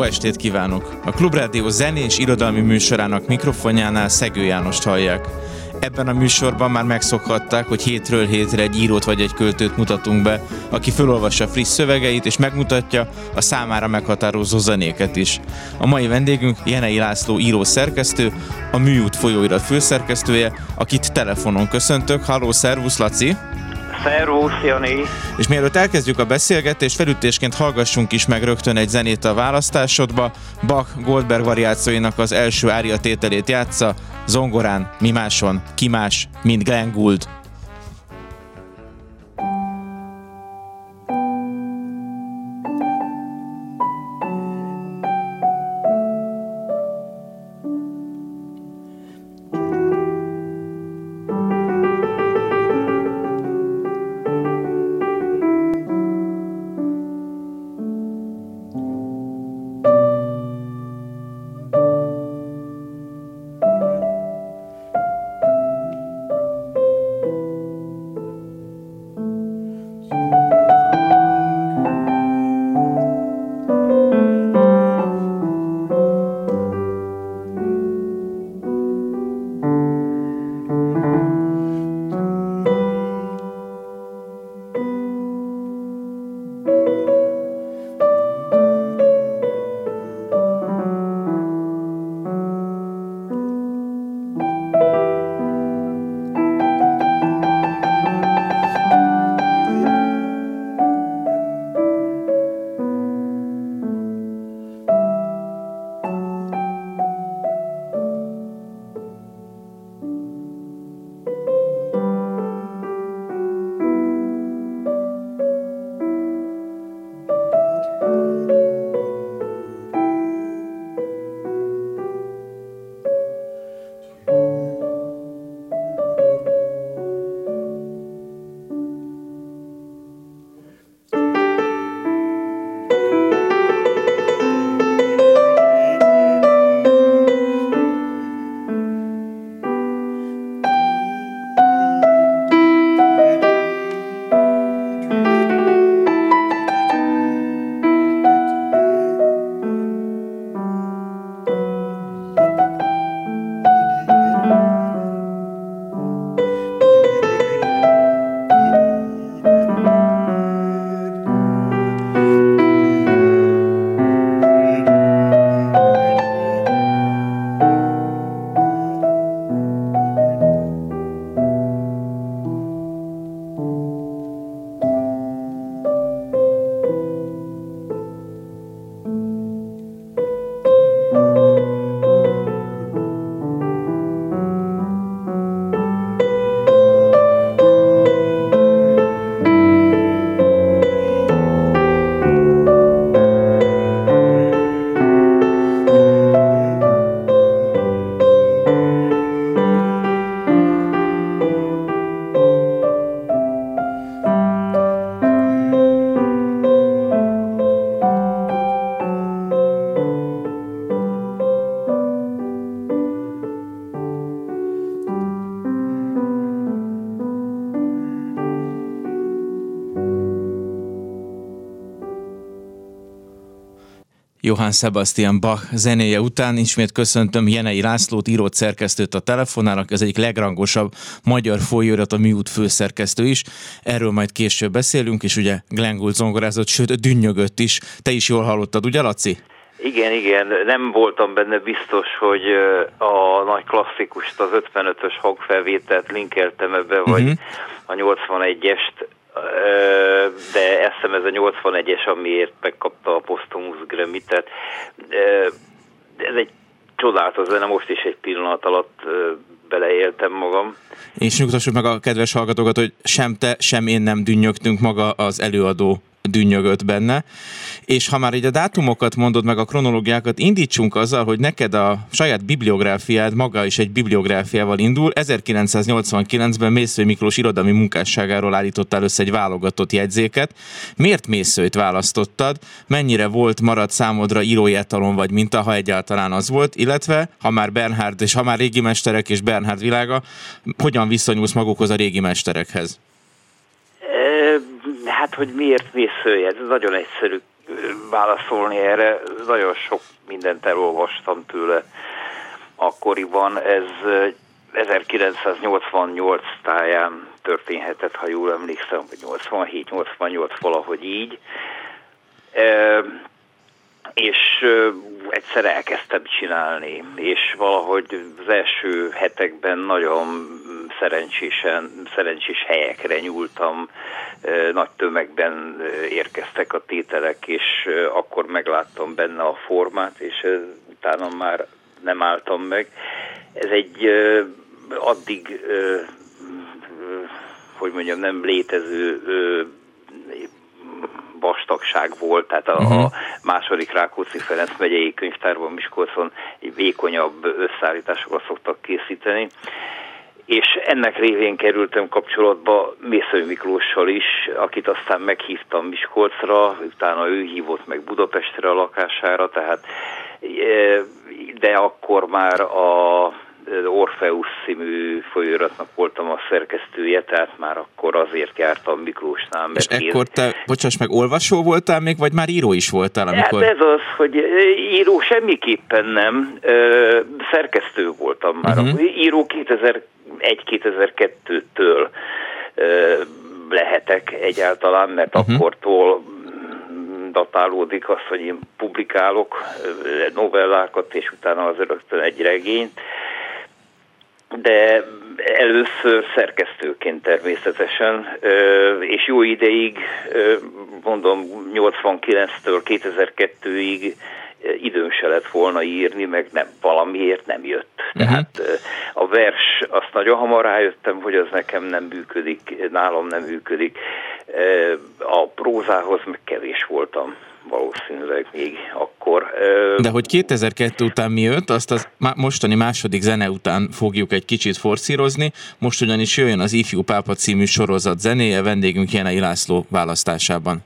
Jó estét kívánok! A Klubrádió zenés irodalmi műsorának mikrofonjánál Szegő Jánost hallják. Ebben a műsorban már megszokhatták, hogy hétről hétre egy írót vagy egy költőt mutatunk be, aki felolvassa friss szövegeit és megmutatja a számára meghatározó zenéket is. A mai vendégünk Jenei László író szerkesztő, a Műút folyóirat főszerkesztője, akit telefonon köszöntök. Halló, szervusz Laci! Szervusz, Jani! És mielőtt elkezdjük a beszélgetést, felütésként hallgassunk is meg rögtön egy zenét a választásodba. Bach Goldberg variációinak az első ária tételét játsza, zongorán, mi máson, ki más, mint Glenn Gould. Johann Sebastian Bach zenéje után ismét köszöntöm Jenei Lászlót, írót szerkesztőt a telefonának, ez egyik legrangosabb magyar folyóirat, a Műút főszerkesztő is. Erről majd később beszélünk, és ugye Glenn Gould zongorázott, sőt dünnyögött is. Te is jól hallottad, ugye Laci? Igen, igen, nem voltam benne biztos, hogy a nagy klasszikust, az 55-ös hangfelvételt linkeltem ebbe, vagy uh-huh. a 81-est, de eszem ez a 81-es, amiért megkapta a Postumus Grammy, tehát ez egy csodálatos zene, most is egy pillanat alatt beleéltem magam. És nyugtassuk meg a kedves hallgatókat, hogy sem te, sem én nem dünnyögtünk maga az előadó dünnyögött benne. És ha már így a dátumokat mondod meg, a kronológiákat, indítsunk azzal, hogy neked a saját bibliográfiád maga is egy bibliográfiával indul. 1989-ben Mészői Miklós irodalmi munkásságáról állítottál össze egy válogatott jegyzéket. Miért Mészőit választottad? Mennyire volt maradt számodra írói etalon vagy minta, ha egyáltalán az volt? Illetve, ha már Bernhard és ha már régi mesterek és Bernhard világa, hogyan viszonyulsz magukhoz a régi mesterekhez? Hát, hogy miért mészője? Ez nagyon egyszerű válaszolni erre. Nagyon sok mindent elolvastam tőle akkoriban. Ez 1988 táján történhetett, ha jól emlékszem, vagy 87-88 valahogy így. E, és egyszer elkezdtem csinálni, és valahogy az első hetekben nagyon szerencsésen, szerencsés helyekre nyúltam, nagy tömegben érkeztek a tételek, és akkor megláttam benne a formát, és utána már nem álltam meg. Ez egy addig, hogy mondjam, nem létező vastagság volt, tehát a, uh-huh. a második Rákóczi Ferenc megyei könyvtárban Miskolcon egy vékonyabb összeállításokat szoktak készíteni, és ennek révén kerültem kapcsolatba Mészői Miklóssal is, akit aztán meghívtam Miskolcra, utána ő hívott meg Budapestre a lakására, tehát e, de akkor már a Orfeusz című folyóiratnak voltam a szerkesztője, tehát már akkor azért jártam Miklósnál. Mert És ekkor te, bocsáss meg, olvasó voltál még, vagy már író is voltál? Amikor... Hát ez az, hogy író semmiképpen nem, szerkesztő voltam már. Uh-huh. Író 2000 2001-2002-től lehetek egyáltalán, mert uh-huh. akkortól datálódik az, hogy én publikálok novellákat, és utána az rögtön egy regényt, de először szerkesztőként természetesen, és jó ideig, mondom 89-től 2002-ig időm se lett volna írni, meg nem, valamiért nem jött. Uh-huh. Tehát a vers, azt nagyon hamar rájöttem, hogy az nekem nem működik, nálam nem működik. A prózához meg kevés voltam valószínűleg még akkor. De hogy 2002 után mi jött, azt az mostani második zene után fogjuk egy kicsit forszírozni. Most ugyanis jöjjön az Ifjú Pápa című sorozat zenéje vendégünk Jenei László választásában.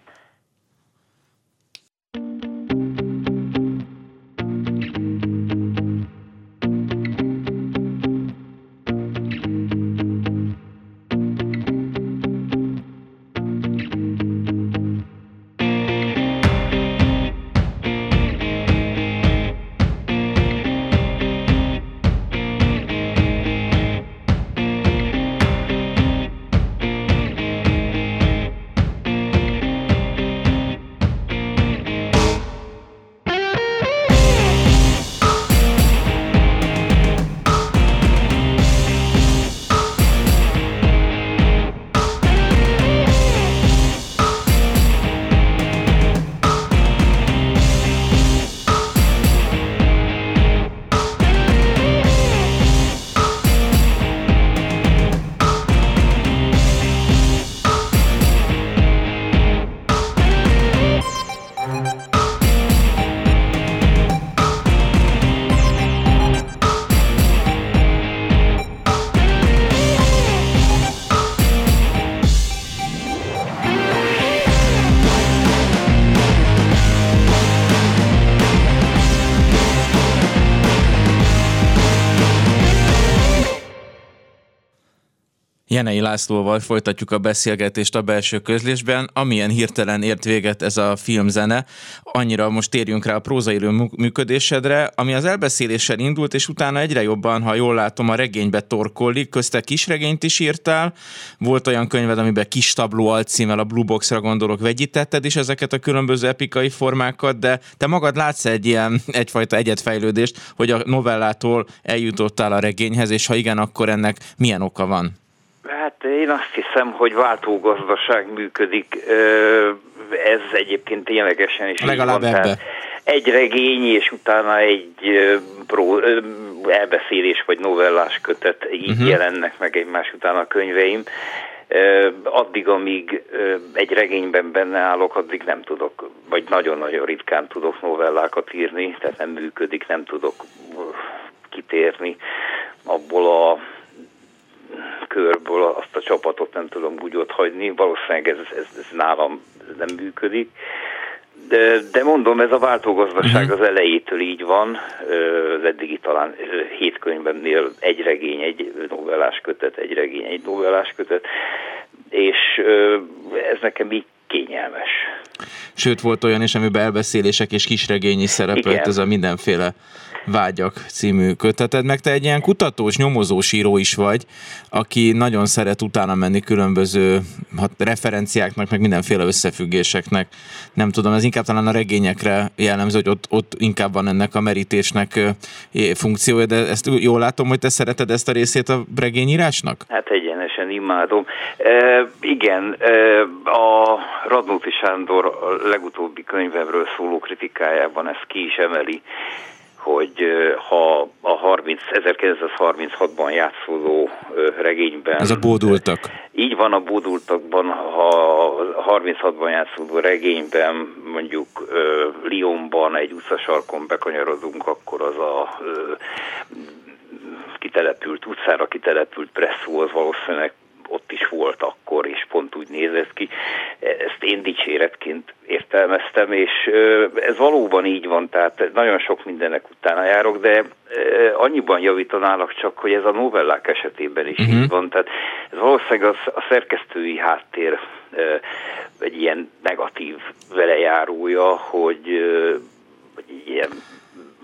Jenei Lászlóval folytatjuk a beszélgetést a belső közlésben. Amilyen hirtelen ért véget ez a filmzene, annyira most térjünk rá a prózaírő működésedre, ami az elbeszéléssel indult, és utána egyre jobban, ha jól látom, a regénybe torkollik. Közte kisregényt is írtál, volt olyan könyved, amiben kis tabló alcímmel a Blue Box-ra gondolok, vegyítetted is ezeket a különböző epikai formákat, de te magad látsz egy ilyen egyfajta egyetfejlődést, hogy a novellától eljutottál a regényhez, és ha igen, akkor ennek milyen oka van? Hát én azt hiszem, hogy váltógazdaság működik. Ez egyébként ténylegesen is Legalább van. ebbe. Egy regény, és utána egy pró, elbeszélés vagy novellás kötet, így uh-huh. jelennek meg egymás után a könyveim. Addig, amíg egy regényben benne állok, addig nem tudok, vagy nagyon-nagyon ritkán tudok novellákat írni, tehát nem működik, nem tudok kitérni abból a körből azt a csapatot nem tudom úgy ott hagyni, valószínűleg ez, ez, ez nálam nem működik. De, de mondom, ez a váltógazdaság uh-huh. az elejétől így van, az eddigi talán hét könyvemnél egy regény, egy novellás kötet, egy regény, egy novellás kötet, és ez nekem így kényelmes. Sőt, volt olyan is, amiben elbeszélések és kisregény is szerepelt, Igen. ez a mindenféle vágyak című köteted, meg te egy ilyen kutatós, nyomozós író is vagy, aki nagyon szeret utána menni különböző hát, referenciáknak, meg mindenféle összefüggéseknek. Nem tudom, ez inkább talán a regényekre jellemző, hogy ott, ott inkább van ennek a merítésnek funkciója, de ezt jól látom, hogy te szereted ezt a részét a regényírásnak? Hát egyenesen imádom. E, igen, e, a Radnóti Sándor legutóbbi könyvemről szóló kritikájában ezt ki is emeli, hogy ha a 30, 1936-ban játszódó regényben... Ez a bódultak. Így van a bódultakban, ha 36-ban játszódó regényben mondjuk Lyonban egy utcasarkon bekanyarodunk, akkor az a kitelepült utcára kitelepült presszó az valószínűleg ott is volt akkor, és pont úgy nézett ki. Ezt én dicséretként értelmeztem, és ez valóban így van, tehát nagyon sok mindennek utána járok, de annyiban javítanálak csak, hogy ez a novellák esetében is uh-huh. így van, tehát ez valószínűleg az, a szerkesztői háttér egy ilyen negatív velejárója, hogy, hogy ilyen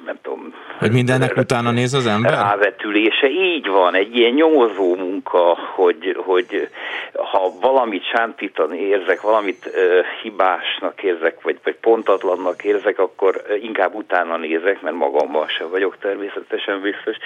nem tudom. Hogy mindennek utána néz az ember? Rávetülése, így van, egy ilyen nyomozó munka, hogy, hogy ha valamit sántítani érzek, valamit uh, hibásnak érzek, vagy, vagy pontatlannak érzek, akkor inkább utána nézek, mert magamban sem vagyok természetesen biztos.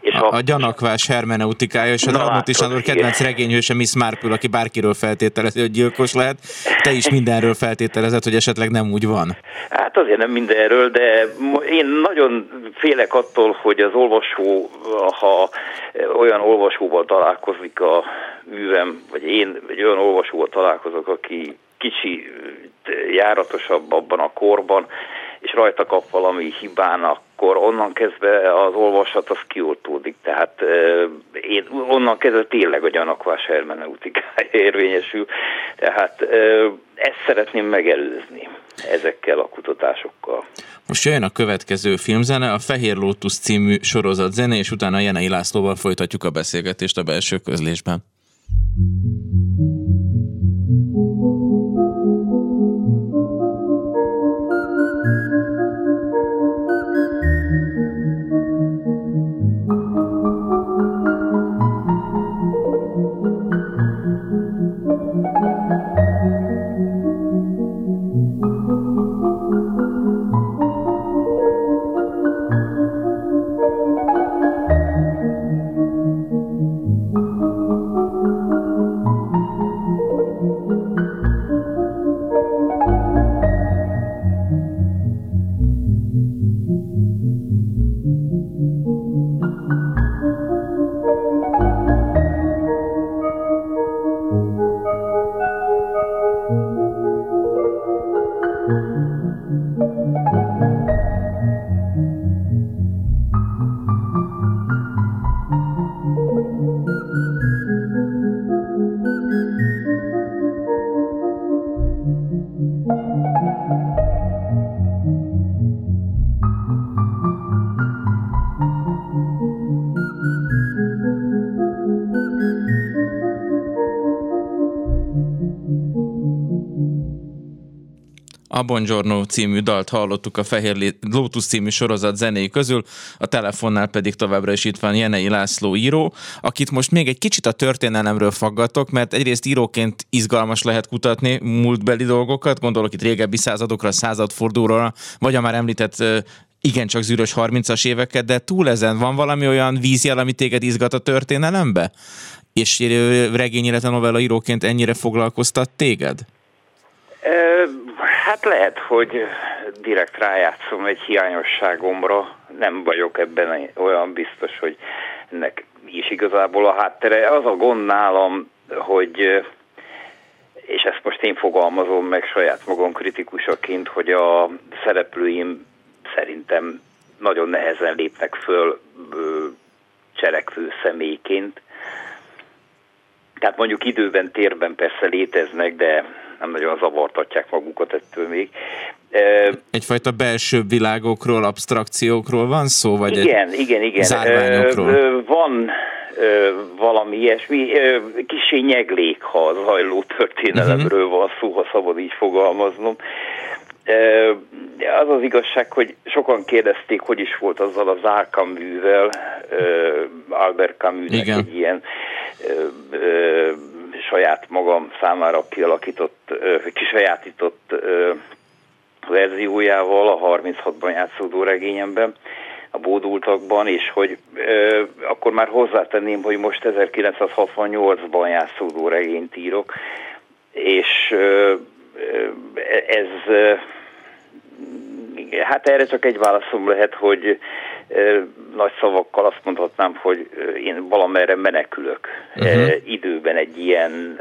És a, a, a gyanakvás hermeneutikája, és a Dramatis Sándor kedvenc regényhőse Miss Marple, aki bárkiről feltételezi, hogy gyilkos lehet, te is mindenről feltételezed, hogy esetleg nem úgy van. Hát azért nem mindenről, de én nagyon félek attól, hogy az olvasó, ha olyan olvasóval találkozik a művem, vagy én egy olyan olvasóval találkozok, aki kicsi járatosabb abban a korban, és rajta kap valami hibán, akkor onnan kezdve az olvasat az kioltódik. Tehát én onnan kezdve tényleg a gyanakvás hermeneutikája érvényesül. Tehát ezt szeretném megelőzni ezekkel a kutatásokkal. Most jön a következő filmzene, a Fehér Lótusz című sorozat zene, és utána Jenei Lászlóval folytatjuk a beszélgetést a belső közlésben. A Bongiorno című dalt hallottuk a Fehér Lotus című sorozat zenéi közül, a telefonnál pedig továbbra is itt van Jenei László író, akit most még egy kicsit a történelemről faggatok, mert egyrészt íróként izgalmas lehet kutatni múltbeli dolgokat, gondolok itt régebbi századokra, századfordulóra, vagy a már említett igencsak zűrös 30-as éveket, de túl ezen van valami olyan vízjel, ami téged izgat a történelembe? És regény, illetve novella íróként ennyire foglalkoztat téged? Hát lehet, hogy direkt rájátszom egy hiányosságomra, nem vagyok ebben olyan biztos, hogy ennek is igazából a háttere. Az a gond nálam, hogy és ezt most én fogalmazom meg saját magam kritikusaként, hogy a szereplőim szerintem nagyon nehezen lépnek föl cselekvő személyként. Tehát mondjuk időben, térben persze léteznek, de nem nagyon zavartatják magukat ettől még. Egyfajta belső világokról, abstrakciókról van szó? Vagy igen, igen, igen. Zárványokról? Van valami ilyesmi, kicsi nyeglék, ha az hajló történelemről uh-huh. van szó, ha szabad így fogalmaznom. Az az igazság, hogy sokan kérdezték, hogy is volt azzal az Árkaművel, Albert Camusnek egy ilyen saját magam számára kialakított, kisajátított verziójával a 36-ban játszódó regényemben, a bódultakban, és hogy akkor már hozzátenném, hogy most 1968-ban játszódó regényt írok, és ez hát erre csak egy válaszom lehet, hogy nagy szavakkal azt mondhatnám, hogy én valamerre menekülök uh-huh. időben egy ilyen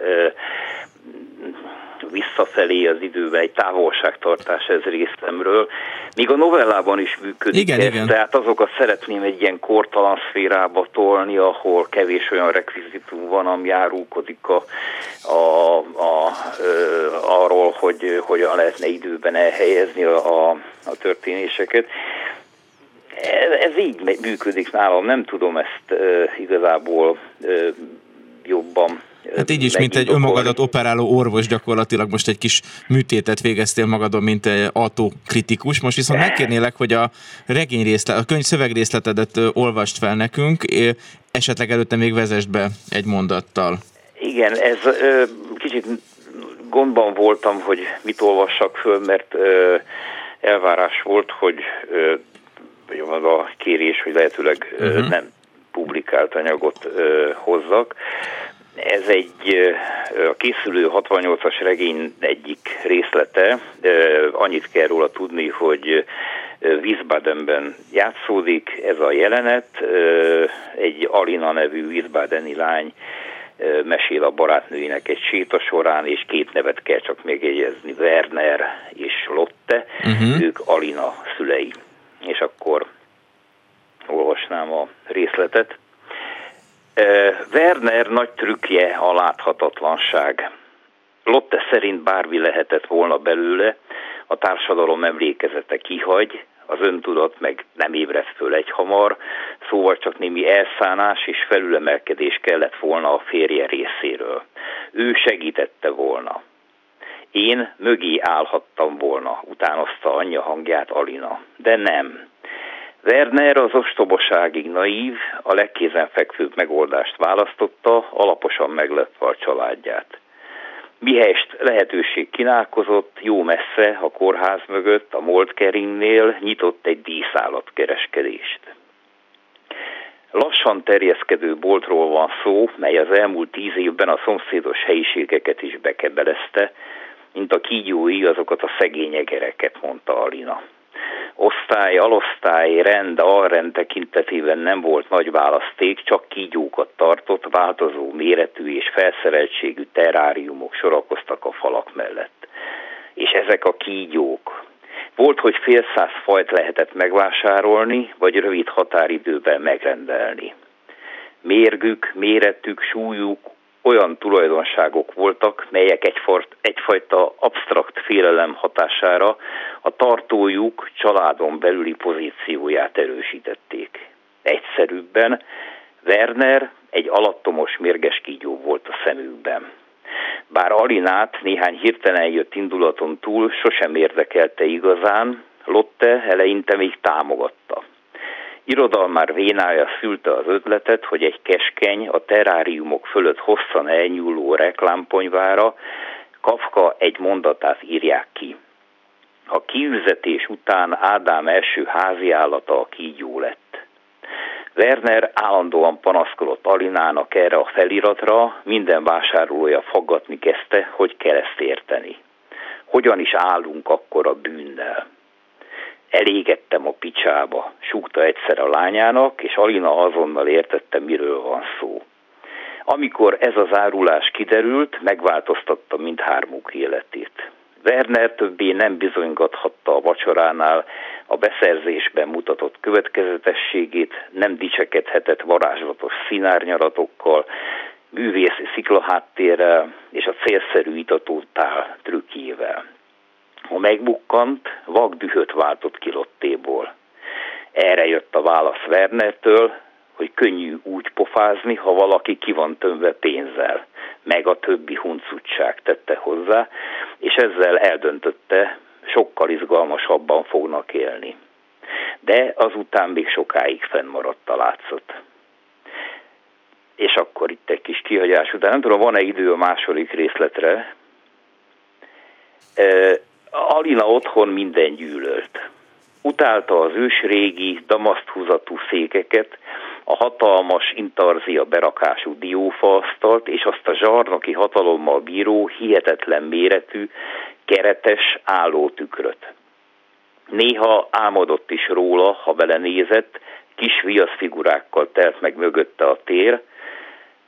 visszafelé az időben egy távolságtartás ez részemről. Míg a novellában is működik igen, ez, igen. tehát azokat szeretném egy ilyen kortalan szférába tolni, ahol kevés olyan rekvizitum van, ami árulkodik a, a, a, a, arról, hogy hogyan lehetne időben elhelyezni a, a, a történéseket. Ez, ez így működik nálam, nem tudom ezt uh, igazából uh, jobban Hát így is, mint egy önmagadat operáló orvos gyakorlatilag most egy kis műtétet végeztél magadon, mint egy autokritikus. Most viszont megkérnélek, hogy a regény részlet, a könyv szövegrészletedet olvast fel nekünk, esetleg előtte még vezest be egy mondattal. Igen, ez ö, kicsit gondban voltam, hogy mit olvassak föl, mert ö, elvárás volt, hogy ö, az a kérés, hogy lehetőleg uh-huh. nem publikált anyagot ö, hozzak. Ez egy a készülő 68-as regény egyik részlete. Annyit kell róla tudni, hogy Wiesbadenben játszódik ez a jelenet. Egy Alina nevű Wiesbadeni lány mesél a barátnőinek egy séta során, és két nevet kell csak megjegyezni, Werner és Lotte, uh-huh. ők Alina szülei. És akkor olvasnám a részletet. Werner nagy trükkje a láthatatlanság. Lotte szerint bármi lehetett volna belőle, a társadalom emlékezete kihagy, az öntudat meg nem ébredt föl egy hamar, szóval csak némi elszánás és felülemelkedés kellett volna a férje részéről. Ő segítette volna. Én mögé állhattam volna, utánozta anyja hangját Alina, de nem. Werner az ostobaságig naív, a legkézenfekvőbb megoldást választotta, alaposan meglepve a családját. Mihelyest lehetőség kínálkozott, jó messze a kórház mögött, a Moldkeringnél nyitott egy díszállatkereskedést. Lassan terjeszkedő boltról van szó, mely az elmúlt tíz évben a szomszédos helyiségeket is bekebelezte, mint a kígyói azokat a szegény egereket, mondta Alina osztály, alosztály, rend, alrend tekintetében nem volt nagy választék, csak kígyókat tartott, változó méretű és felszereltségű teráriumok sorakoztak a falak mellett. És ezek a kígyók. Volt, hogy fél száz fajt lehetett megvásárolni, vagy rövid határidőben megrendelni. Mérgük, méretük, súlyuk olyan tulajdonságok voltak, melyek egyfajta absztrakt félelem hatására a tartójuk családon belüli pozícióját erősítették. Egyszerűbben Werner egy alattomos mérges kígyó volt a szemükben. Bár Alinát néhány hirtelen jött indulaton túl sosem érdekelte igazán, Lotte eleinte még támogatta. Irodalmár vénája szülte az ötletet, hogy egy keskeny, a teráriumok fölött hosszan elnyúló reklámponyvára Kafka egy mondatát írják ki. A kiüzetés után Ádám első háziállata a kígyó lett. Werner állandóan panaszkodott Alinának erre a feliratra, minden vásárolója faggatni kezdte, hogy kell ezt érteni. Hogyan is állunk akkor a bűnnel? Elégettem a picsába, súgta egyszer a lányának, és Alina azonnal értette, miről van szó. Amikor ez az árulás kiderült, megváltoztatta mindhármuk életét. Werner többé nem bizonygathatta a vacsoránál a beszerzésben mutatott következetességét, nem dicsekedhetett varázslatos színárnyalatokkal, művész sziklaháttérrel és a célszerű itatótál trükkjével. Ha megbukkant, vak dühöt váltott ki Lottéból. Erre jött a válasz Wernertől, hogy könnyű úgy pofázni, ha valaki ki van tömve pénzzel, meg a többi huncutság tette hozzá, és ezzel eldöntötte, sokkal izgalmasabban fognak élni. De azután még sokáig fennmaradt a látszat. És akkor itt egy kis kihagyás után, nem tudom, van-e idő a második részletre. Alina otthon minden gyűlölt. Utálta az ősrégi, damaszthúzatú székeket, a hatalmas intarzia berakású diófaasztalt és azt a zsarnoki hatalommal bíró, hihetetlen méretű, keretes állótükröt. Néha álmodott is róla, ha belenézett, kis viaszfigurákkal telt meg mögötte a tér,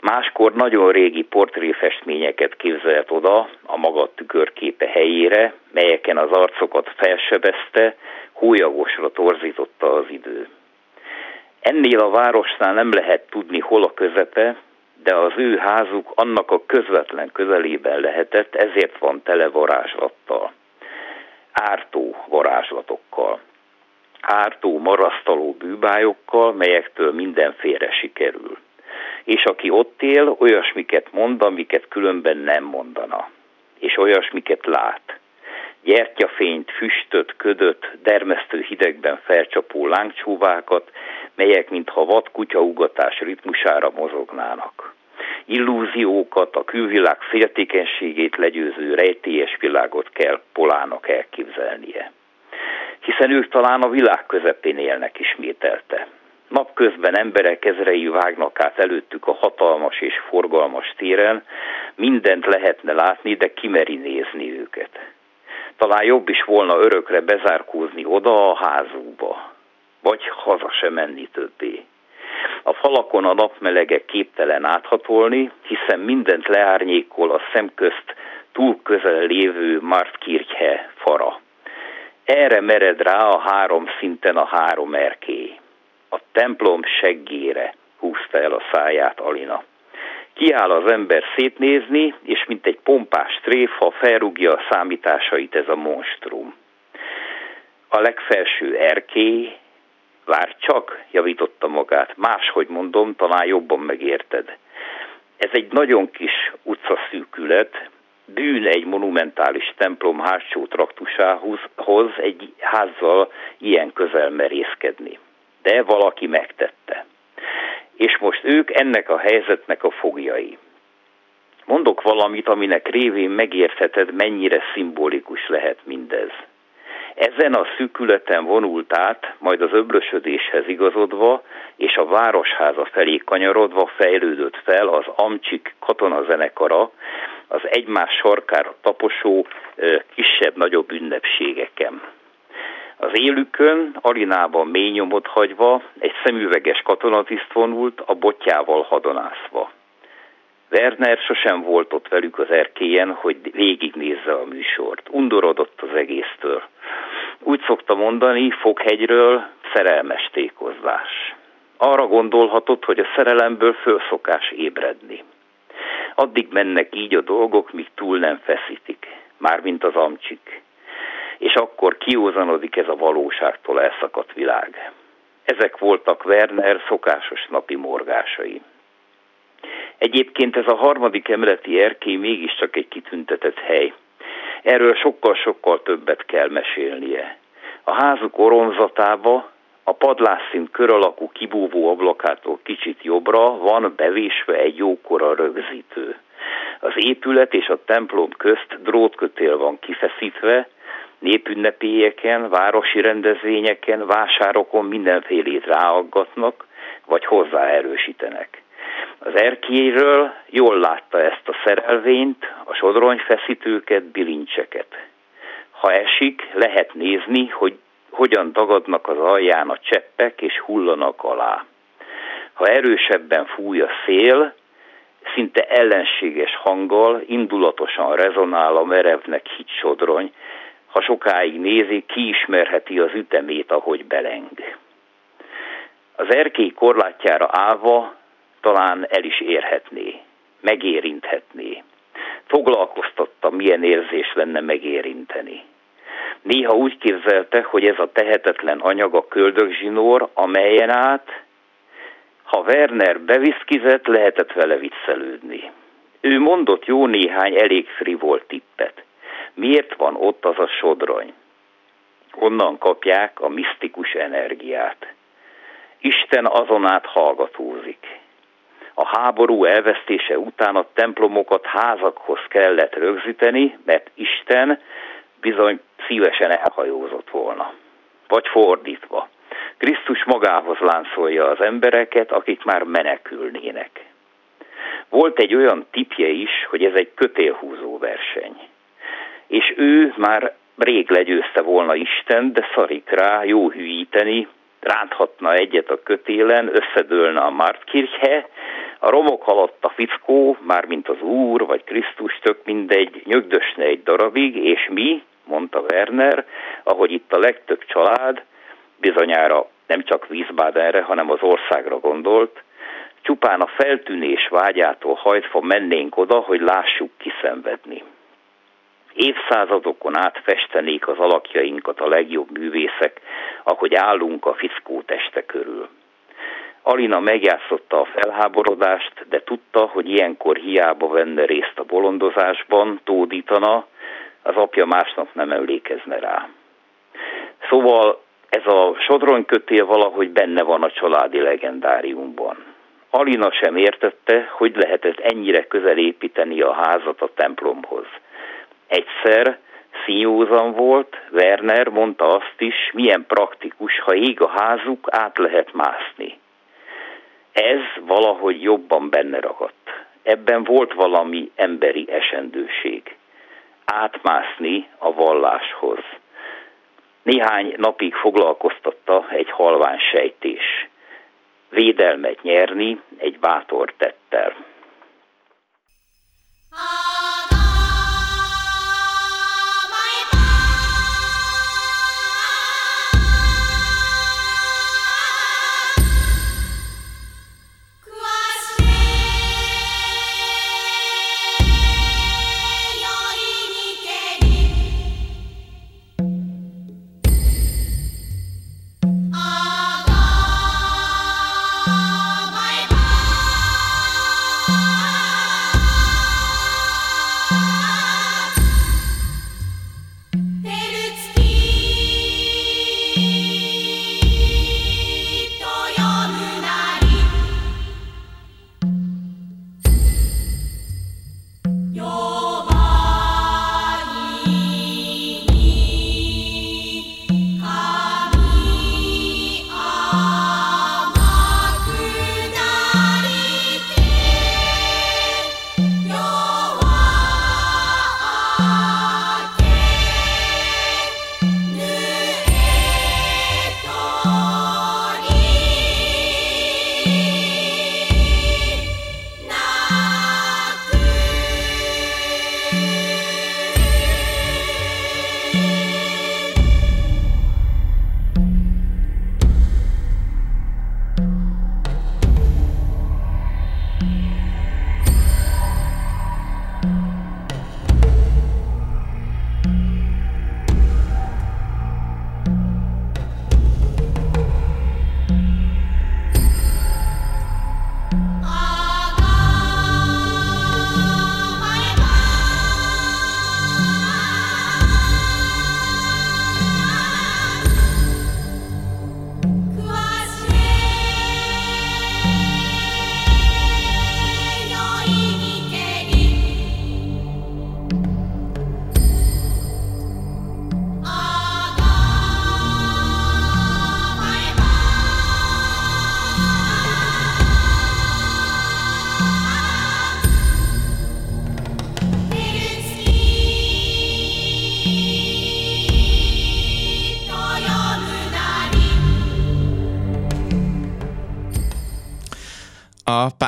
Máskor nagyon régi portréfestményeket képzelt oda a maga tükörképe helyére, melyeken az arcokat felsebezte, hólyagosra torzította az idő. Ennél a városnál nem lehet tudni, hol a közepe, de az ő házuk annak a közvetlen közelében lehetett, ezért van tele varázslattal. Ártó varázslatokkal. Ártó marasztaló bűbályokkal, melyektől mindenféle sikerül és aki ott él, olyasmiket mond, amiket különben nem mondana, és olyasmiket lát. Gyertyafényt, füstöt, ködöt, dermesztő hidegben felcsapó lángcsúvákat, melyek mintha vad kutyaugatás ritmusára mozognának. Illúziókat, a külvilág féltékenységét legyőző rejtélyes világot kell Polának elképzelnie. Hiszen ők talán a világ közepén élnek ismételte. Napközben emberek ezrei vágnak át előttük a hatalmas és forgalmas téren, mindent lehetne látni, de kimeri nézni őket. Talán jobb is volna örökre bezárkózni oda a házukba, vagy haza se menni többé. A falakon a napmelege képtelen áthatolni, hiszen mindent leárnyékol a szemközt túl közel lévő Martkirche fara. Erre mered rá a három szinten a három erkély a templom seggére húzta el a száját Alina. Kiáll az ember szétnézni, és mint egy pompás tréfa felrúgja a számításait ez a monstrum. A legfelső erkély, vár csak, javította magát, máshogy mondom, talán jobban megérted. Ez egy nagyon kis utcaszűkület, bűn egy monumentális templom hátsó traktusához egy házzal ilyen közel merészkedni de valaki megtette. És most ők ennek a helyzetnek a fogjai. Mondok valamit, aminek révén megértheted, mennyire szimbolikus lehet mindez. Ezen a szűkületen vonult át, majd az öblösödéshez igazodva, és a városháza felé kanyarodva fejlődött fel az Amcsik katonazenekara, az egymás sarkára taposó kisebb-nagyobb ünnepségeken. Az élükön, arinában mély nyomot hagyva, egy szemüveges katonatiszt vonult, a botjával hadonászva. Werner sosem volt ott velük az erkélyen, hogy végignézze a műsort. Undorodott az egésztől. Úgy szokta mondani, Foghegyről szerelmes tékozlás. Arra gondolhatott, hogy a szerelemből fölszokás ébredni. Addig mennek így a dolgok, míg túl nem feszítik, mármint az amcsik és akkor kiózanodik ez a valóságtól elszakadt világ. Ezek voltak Werner szokásos napi morgásai. Egyébként ez a harmadik emeleti erkély mégiscsak egy kitüntetett hely. Erről sokkal-sokkal többet kell mesélnie. A házuk oromzatába, a padlásszint kör alakú kibúvó ablakától kicsit jobbra van bevésve egy jókora rögzítő. Az épület és a templom közt drótkötél van kifeszítve, népünnepélyeken, városi rendezvényeken, vásárokon mindenfélét ráaggatnak, vagy hozzáerősítenek. Az erkélyről jól látta ezt a szerelvényt, a sodronyfeszítőket, bilincseket. Ha esik, lehet nézni, hogy hogyan dagadnak az alján a cseppek és hullanak alá. Ha erősebben fúj a szél, szinte ellenséges hanggal, indulatosan rezonál a merevnek hit sodrony, ha sokáig nézi, kiismerheti az ütemét, ahogy beleng. Az erkély korlátjára állva talán el is érhetné, megérinthetné. Foglalkoztatta, milyen érzés lenne megérinteni. Néha úgy képzelte, hogy ez a tehetetlen anyag a köldögzsinór, amelyen át, ha Werner beviszkizett, lehetett vele viccelődni. Ő mondott jó néhány elég frivol tippet. Miért van ott az a sodrony? Onnan kapják a misztikus energiát. Isten azon át hallgatózik. A háború elvesztése után a templomokat házakhoz kellett rögzíteni, mert Isten bizony szívesen elhajózott volna. Vagy fordítva. Krisztus magához láncolja az embereket, akik már menekülnének. Volt egy olyan tipje is, hogy ez egy kötélhúzó verseny. És ő már rég legyőzte volna Isten, de szarik rá jó hűíteni, ránthatna egyet a kötélen, összedőlne a Martkirche, a romok alatt a fickó, mármint az Úr vagy Krisztus, tök mindegy, nyögdösne egy darabig, és mi, mondta Werner, ahogy itt a legtöbb család, bizonyára nem csak Wiesbadenre, hanem az országra gondolt, csupán a feltűnés vágyától hajtva mennénk oda, hogy lássuk kiszenvedni. Évszázadokon át festenék az alakjainkat a legjobb művészek, ahogy állunk a fickó teste körül. Alina megjátszotta a felháborodást, de tudta, hogy ilyenkor hiába venne részt a bolondozásban, tódítana, az apja másnap nem emlékezne rá. Szóval ez a sodronykötél valahogy benne van a családi legendáriumban. Alina sem értette, hogy lehetett ennyire közel építeni a házat a templomhoz. Egyszer színjózan volt, Werner mondta azt is, milyen praktikus, ha ég a házuk, át lehet mászni. Ez valahogy jobban benne ragadt. Ebben volt valami emberi esendőség. Átmászni a valláshoz. Néhány napig foglalkoztatta egy halvány sejtés. Védelmet nyerni egy bátor tettel.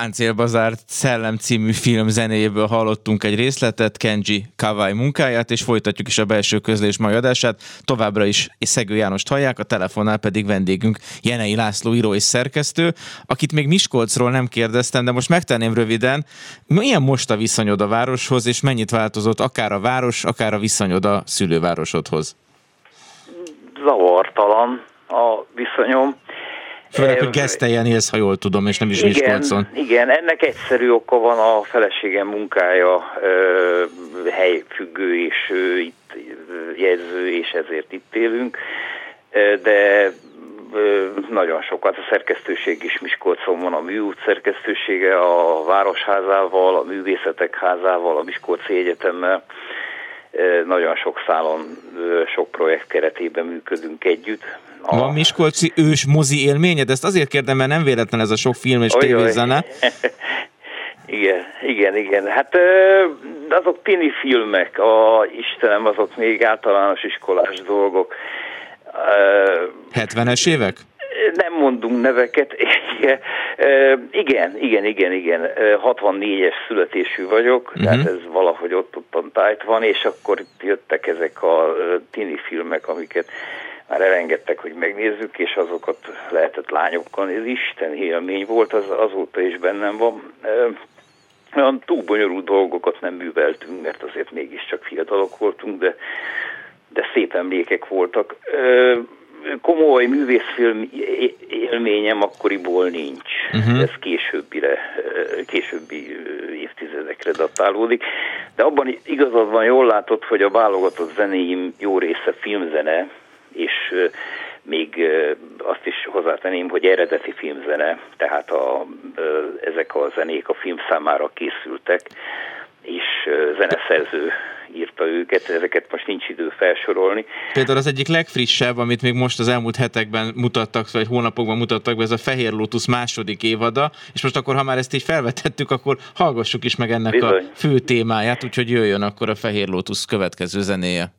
A Páncélbazár Szellem című film zenéjéből hallottunk egy részletet, Kenji Kawai munkáját, és folytatjuk is a belső közlés mai adását. Továbbra is Szegő Jánost hallják, a telefonnál pedig vendégünk Jenei László író és szerkesztő, akit még Miskolcról nem kérdeztem, de most megtenném röviden. Milyen most a viszonyod a városhoz, és mennyit változott akár a város, akár a viszonyod a szülővárosodhoz? Zavartalan a viszonyom Főleg, hogy Gesztelyen élsz, ha jól tudom, és nem is igen, Miskolcon. Igen, ennek egyszerű oka van a feleségem munkája ö, helyfüggő, és ő itt jegyző, és ezért itt élünk. De nagyon sokat. A szerkesztőség is Miskolcon van, a műút szerkesztősége, a Városházával, a Művészetek Házával, a Miskolci Egyetemmel. Nagyon sok szálon, sok projekt keretében működünk együtt. A... Van Miskolci ős mozi élményed? Ezt azért kérdem, mert nem véletlen ez a sok film és tévézene. igen, igen, igen. Hát azok tini filmek, a Istenem, azok még általános iskolás dolgok. 70-es évek? Nem mondunk neveket. Igen, igen, igen, igen. 64-es születésű vagyok, uh-huh. tehát ez valahogy ott ottan tájt van, és akkor jöttek ezek a tini filmek, amiket már elengedtek, hogy megnézzük, és azokat lehetett lányokkal, ez Isten élmény volt, az azóta is bennem van. Olyan túl bonyolult dolgokat nem műveltünk, mert azért mégiscsak fiatalok voltunk, de, de szép emlékek voltak. Komoly művészfilm élményem akkoriból nincs. Uh-huh. Ez későbbire, későbbi évtizedekre datálódik. De abban igazad van, jól látod, hogy a válogatott zenéim jó része filmzene, és még azt is hozzátenném, hogy eredeti filmzene, tehát a, ezek a zenék a film számára készültek, és zeneszerző írta őket, ezeket most nincs idő felsorolni. Például az egyik legfrissebb, amit még most az elmúlt hetekben mutattak, vagy hónapokban mutattak be, ez a Fehér Lotus második évada, és most akkor, ha már ezt így felvetettük, akkor hallgassuk is meg ennek Bizony. a fő témáját, úgyhogy jöjjön akkor a Fehér Lotus következő zenéje.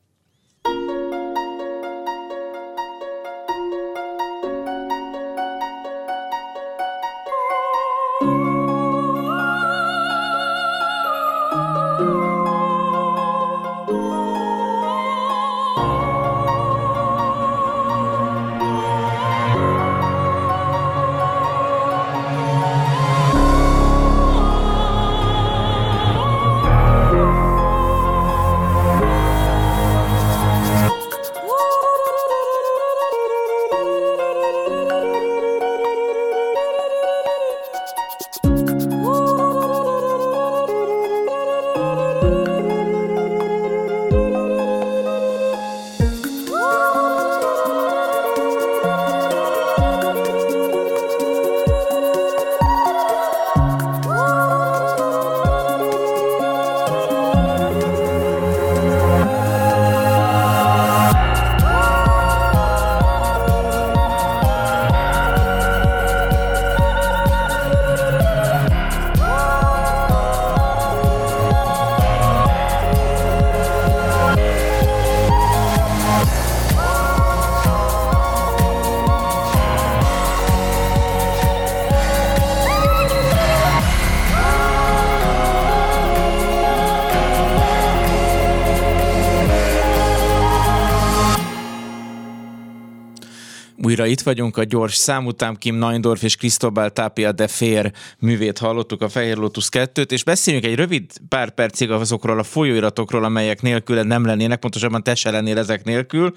Újra itt vagyunk, a gyors szám után Kim Neindorf és Cristobal Tapia de Fér művét hallottuk, a Fehér Lotus 2-t, és beszéljünk egy rövid pár percig azokról a folyóiratokról, amelyek nélkül nem lennének, pontosabban te se lennél ezek nélkül.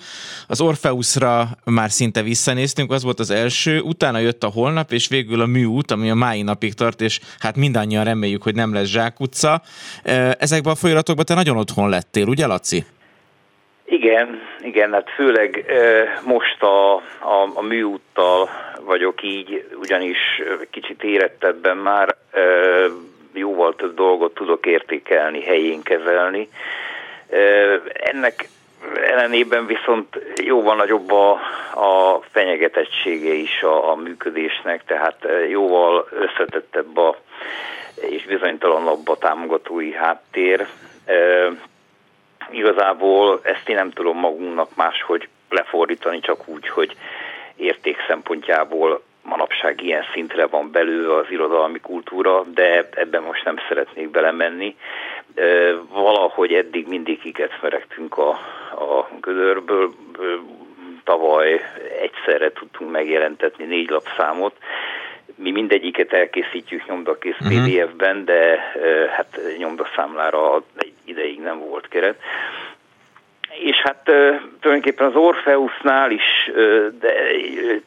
Az Orfeusra már szinte visszanéztünk, az volt az első, utána jött a holnap, és végül a műút, ami a mai napig tart, és hát mindannyian reméljük, hogy nem lesz zsákutca. Ezekben a folyóiratokban te nagyon otthon lettél, ugye Laci? Igen, igen, hát főleg most a, a, a műúttal vagyok így, ugyanis kicsit érettebben már jóval több dolgot tudok értékelni, helyén kezelni. Ennek ellenében viszont jóval nagyobb a, a fenyegetettsége is a, a működésnek, tehát jóval összetettebb a, és bizonytalanabb a támogatói háttér igazából ezt én nem tudom magunknak máshogy lefordítani, csak úgy, hogy érték szempontjából manapság ilyen szintre van belül az irodalmi kultúra, de ebben most nem szeretnék belemenni. Valahogy eddig mindig kikecmeregtünk a, a gödörből, tavaly egyszerre tudtunk megjelentetni négy lapszámot, mi mindegyiket elkészítjük nyomdakész. Mhm. PDF-ben, de hát nyomdaszámlára egy ideig nem volt keret. És hát tulajdonképpen az Orfeusnál is de,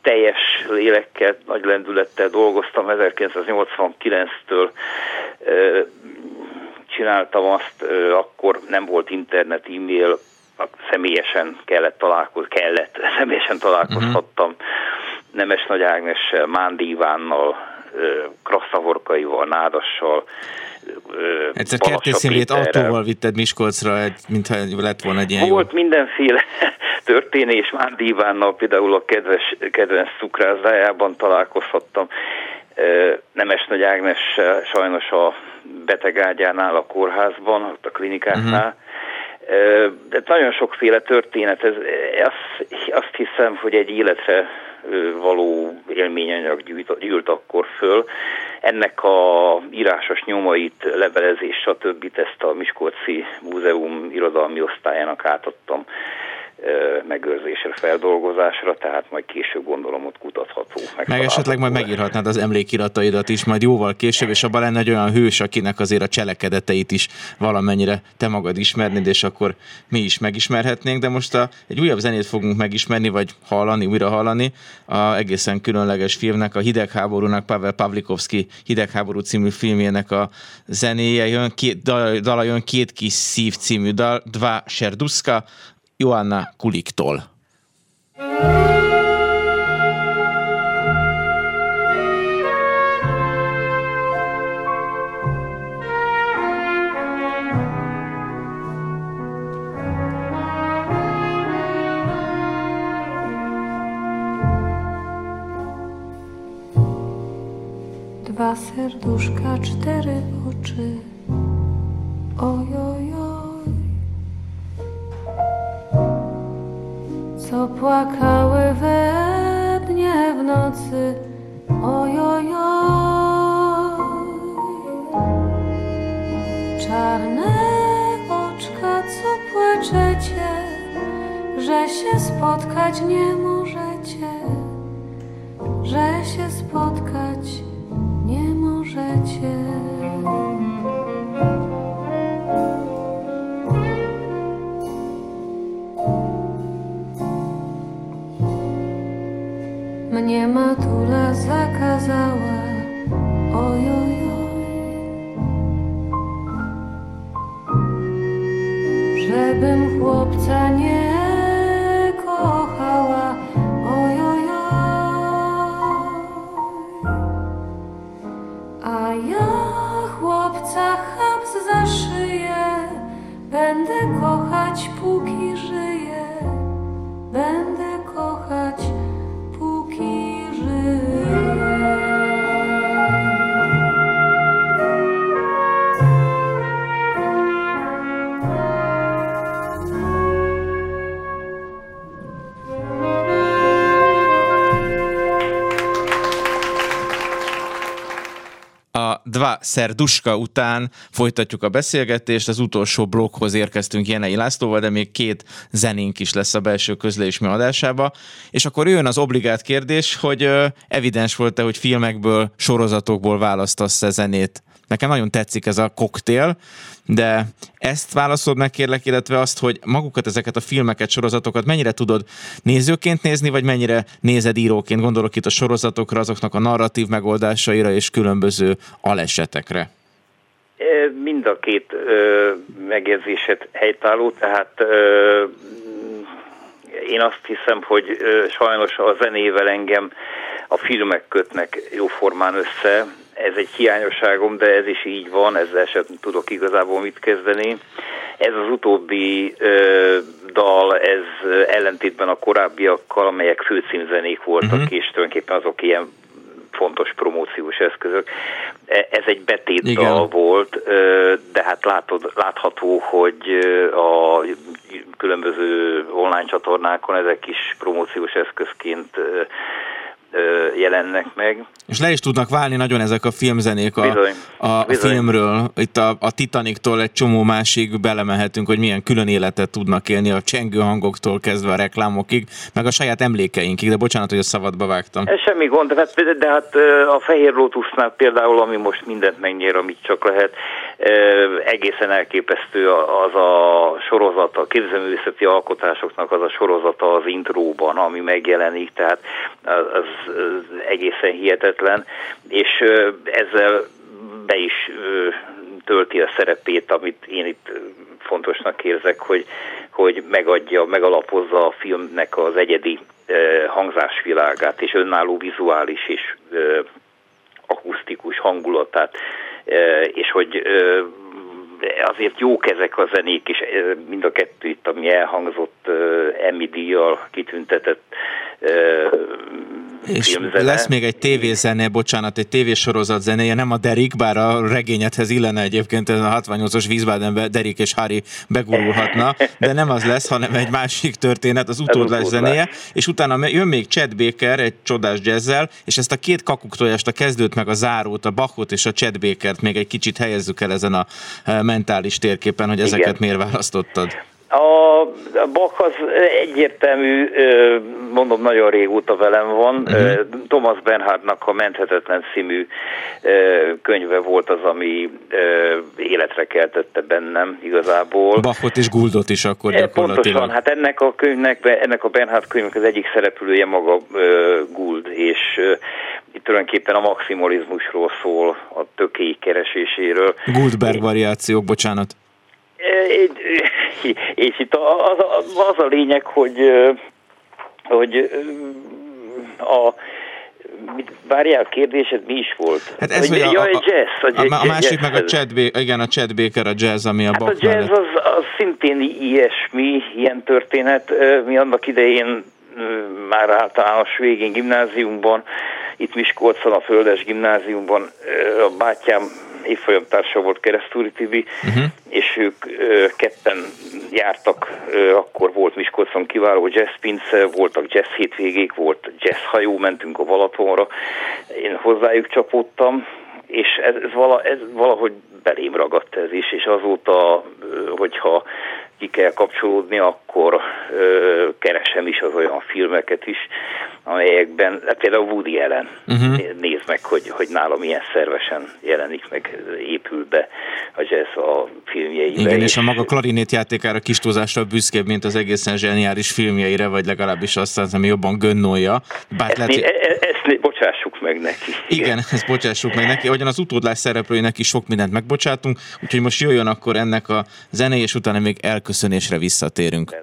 teljes lélekkel, nagy lendülettel dolgoztam 1989-től csináltam azt, akkor nem volt internet, e-mail, személyesen kellett találkozni, kellett, személyesen találkozhattam uh-huh. Nemes Nagy Ágnessel, Mándi Ivánnal, Krasszahorkaival, Nádassal, Egyszer kertészínlét autóval vitted Miskolcra, mintha lett volna egy ilyen Volt jó. mindenféle történés, Mándi Ivánnal például a kedves, kedvenc cukrászdájában találkozhattam. Nemes Nagy Ágnes sajnos a betegágyánál, a kórházban, a klinikáknál. Uh-huh. De nagyon sokféle történet, ez, azt, azt hiszem, hogy egy életre való élményanyag gyűjt, gyűlt akkor föl. Ennek a írásos nyomait, levelezés, stb. ezt a Miskolci Múzeum irodalmi osztályának átadtam megőrzésre, feldolgozásra, tehát majd később gondolom ott kutatható. Meg esetleg majd megírhatnád az emlékirataidat is, majd jóval később, és abban lenne egy olyan hős, akinek azért a cselekedeteit is valamennyire te magad ismernéd, és akkor mi is megismerhetnénk, de most a, egy újabb zenét fogunk megismerni, vagy hallani, újra hallani, a egészen különleges filmnek, a Hidegháborúnak, Pavel Pavlikovski Hidegháború című filmjének a zenéje jön, két, dala, dala jön két kis szív című dal, Dva Serduska, Joanna Kuliktól. Dwa serduszka, cztery oczy. Ojojoj. Co płakały we dnie w nocy. Ojojoj, czarne oczka, co płaczecie, że się spotkać nie możecie, że się spotkać mnie matula zakazała, ojojoj, żebym chłopca nie kochała, ojojoj, a ja chłopca chaps za szyję, będę kochać póki Dva Szerduska után folytatjuk a beszélgetést, az utolsó blokkhoz érkeztünk Jenei Lászlóval, de még két zenénk is lesz a belső közlés mi adásába. És akkor jön az obligát kérdés, hogy evidens volt-e, hogy filmekből, sorozatokból választasz-e zenét Nekem nagyon tetszik ez a koktél, de ezt válaszolod meg kérlek, illetve azt, hogy magukat, ezeket a filmeket, sorozatokat mennyire tudod nézőként nézni, vagy mennyire nézed íróként? Gondolok itt a sorozatokra, azoknak a narratív megoldásaira és különböző alesetekre. Mind a két ö, megjegyzéset helytálló, tehát ö, én azt hiszem, hogy ö, sajnos a zenével engem a filmek kötnek jóformán össze, ez egy hiányosságom, de ez is így van, ezzel sem tudok igazából mit kezdeni. Ez az utóbbi ö, dal, ez ellentétben a korábbiakkal, amelyek főcímzenék voltak, uh-huh. és tulajdonképpen azok ilyen fontos promóciós eszközök. E, ez egy betét Igen. dal volt, de hát látod, látható, hogy a különböző online csatornákon ezek is promóciós eszközként jelennek meg. És le is tudnak válni nagyon ezek a filmzenék a, Bizony. a, Bizony. filmről. Itt a, a Titaniktól egy csomó másig belemehetünk, hogy milyen külön életet tudnak élni a csengő hangoktól kezdve a reklámokig, meg a saját emlékeinkig, de bocsánat, hogy a szabadba vágtam. Ez semmi gond, de hát, de hát a Fehér Lotusnál például, ami most mindent megnyer, amit csak lehet, egészen elképesztő az a sorozat, a képzőművészeti alkotásoknak az a sorozata az intróban, ami megjelenik, tehát az, egészen hihetetlen, és ezzel be is tölti a szerepét, amit én itt fontosnak érzek, hogy, hogy megadja, megalapozza a filmnek az egyedi hangzásvilágát, és önálló vizuális és akusztikus hangulatát, és hogy azért jók ezek a zenék, és mind a kettő itt, ami elhangzott Emmy díjjal kitüntetett és filmzene. lesz még egy tévézene, bocsánat, egy tévésorozat zenéje, nem a Derik, bár a regényethez illene egyébként ez a 68-os vízvádenbe Derik és Harry begurulhatna, de nem az lesz, hanem egy másik történet, az utódlás zenéje, és utána jön még Chad Baker egy csodás jazzzel, és ezt a két kakuktojást, a kezdőt meg a zárót, a Bachot és a Chad Bakert még egy kicsit helyezzük el ezen a eh, mentális térképen, hogy ezeket Igen. miért választottad. A Bach az egyértelmű, mondom, nagyon régóta velem van. Uh-huh. Thomas Bernhardnak a Menthetetlen című könyve volt az, ami életre keltette bennem igazából. Bachot és Guldot is akkor gyakorlatilag. Pontosan, hát ennek a könyvnek, ennek a Bernhard könyvnek az egyik szereplője maga Guld, és itt tulajdonképpen a maximalizmusról szól, a tökély kereséséről. Guldberg variációk, bocsánat. És itt az, az a lényeg, hogy, hogy a mit, várjál, a kérdésed mi is volt? Hát ez a, ja, a, jazz. A, a, a másik meg a Chad, igen, a Chad Baker, a jazz, ami a hát a jazz az, az szintén ilyesmi, ilyen történet. Mi annak idején már általános végén gimnáziumban, itt Miskolcon, a Földes gimnáziumban a bátyám évfolyamtársa volt Keresztúri Tibi, uh-huh. és ők ö, ketten jártak, ö, akkor volt Miskolcon kiváló jazzpince, voltak jazz hétvégék, volt jazz hajó, mentünk a Balatonra, én hozzájuk csapódtam, és ez, ez, vala, ez valahogy belém ragadt ez is, és azóta, hogyha ki kell kapcsolódni, akkor ö, keresem is az olyan filmeket is, amelyekben, hát például Woody Allen, uh-huh. nézd meg, hogy, hogy nálam milyen szervesen jelenik meg, épül be a jazz a filmjeibe. Igen, és, és a maga klarinét játékára kis túlzásra büszkébb, mint az egészen zseniális filmjeire, vagy legalábbis azt az, ami jobban gönnolja. Bár ezt, lehet, né, e- ezt né, bocsássuk meg neki. Igen, ezt bocsássuk meg neki. Ahogyan az utódlás szereplőinek is sok mindent megbocsátunk, úgyhogy most jöjjön akkor ennek a zené, és utána még elköszönésre visszatérünk.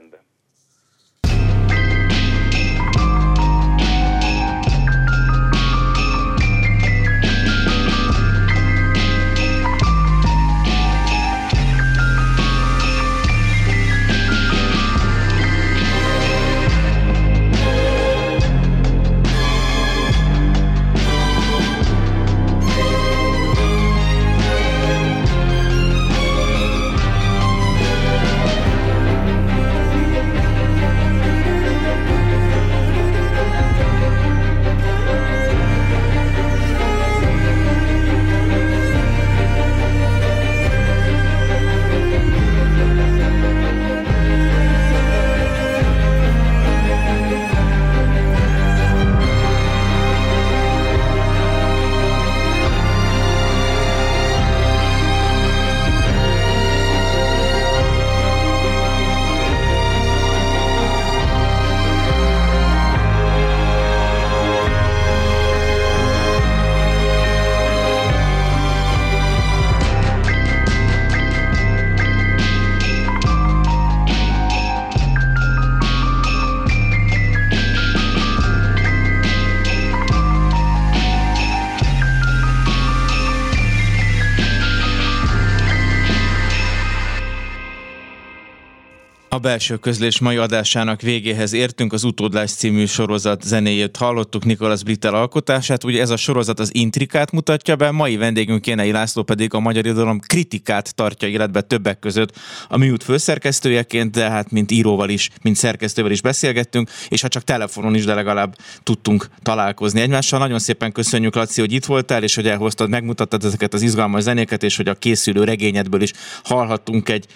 A belső közlés mai adásának végéhez értünk, az Utódlás című sorozat zenéjét hallottuk, Nikolas Brittel alkotását. Ugye ez a sorozat az intrikát mutatja be, mai vendégünk Kénei László pedig a magyar irodalom kritikát tartja életbe többek között a műút főszerkesztőjeként, de hát mint íróval is, mint szerkesztővel is beszélgettünk, és ha csak telefonon is, de legalább tudtunk találkozni egymással. Nagyon szépen köszönjük, Laci, hogy itt voltál, és hogy elhoztad, megmutattad ezeket az izgalmas zenéket, és hogy a készülő regényedből is hallhattunk egy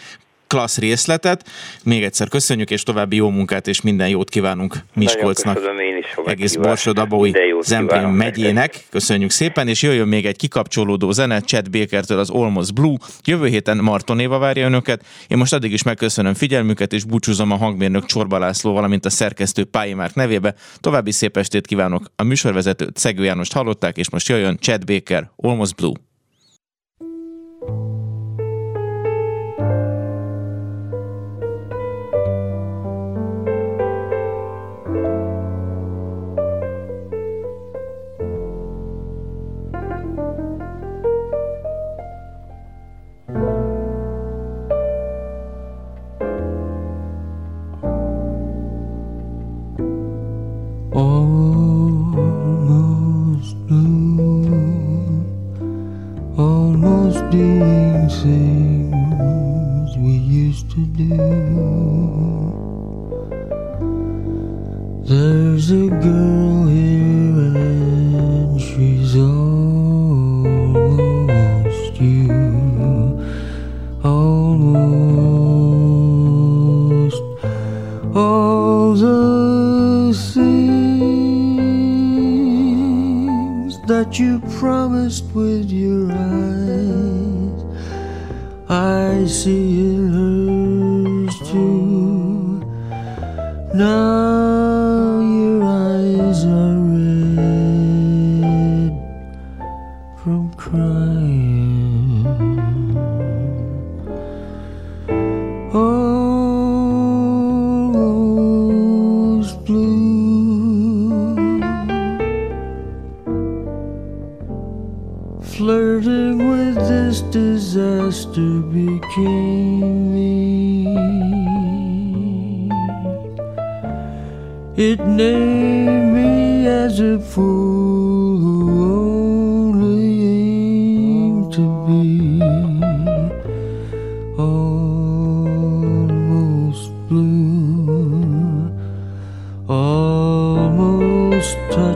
klassz részletet. Még egyszer köszönjük, és további jó munkát, és minden jót kívánunk Miskolcnak. Egész Borsod Abaui Zemplén megyének. Köszönjük szépen, és jöjjön még egy kikapcsolódó zene Chad Bakertől az Almost Blue. Jövő héten Marton Éva várja önöket. Én most addig is megköszönöm figyelmüket, és búcsúzom a hangmérnök Csorba László, valamint a szerkesztő Pályi Márk nevébe. További szép estét kívánok. A műsorvezetőt Szegő Jánost hallották, és most jöjjön Chad Baker, Almost Blue.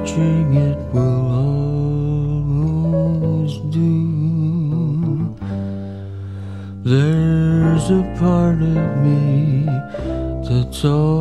touching it will always do. There's a part of me that's all.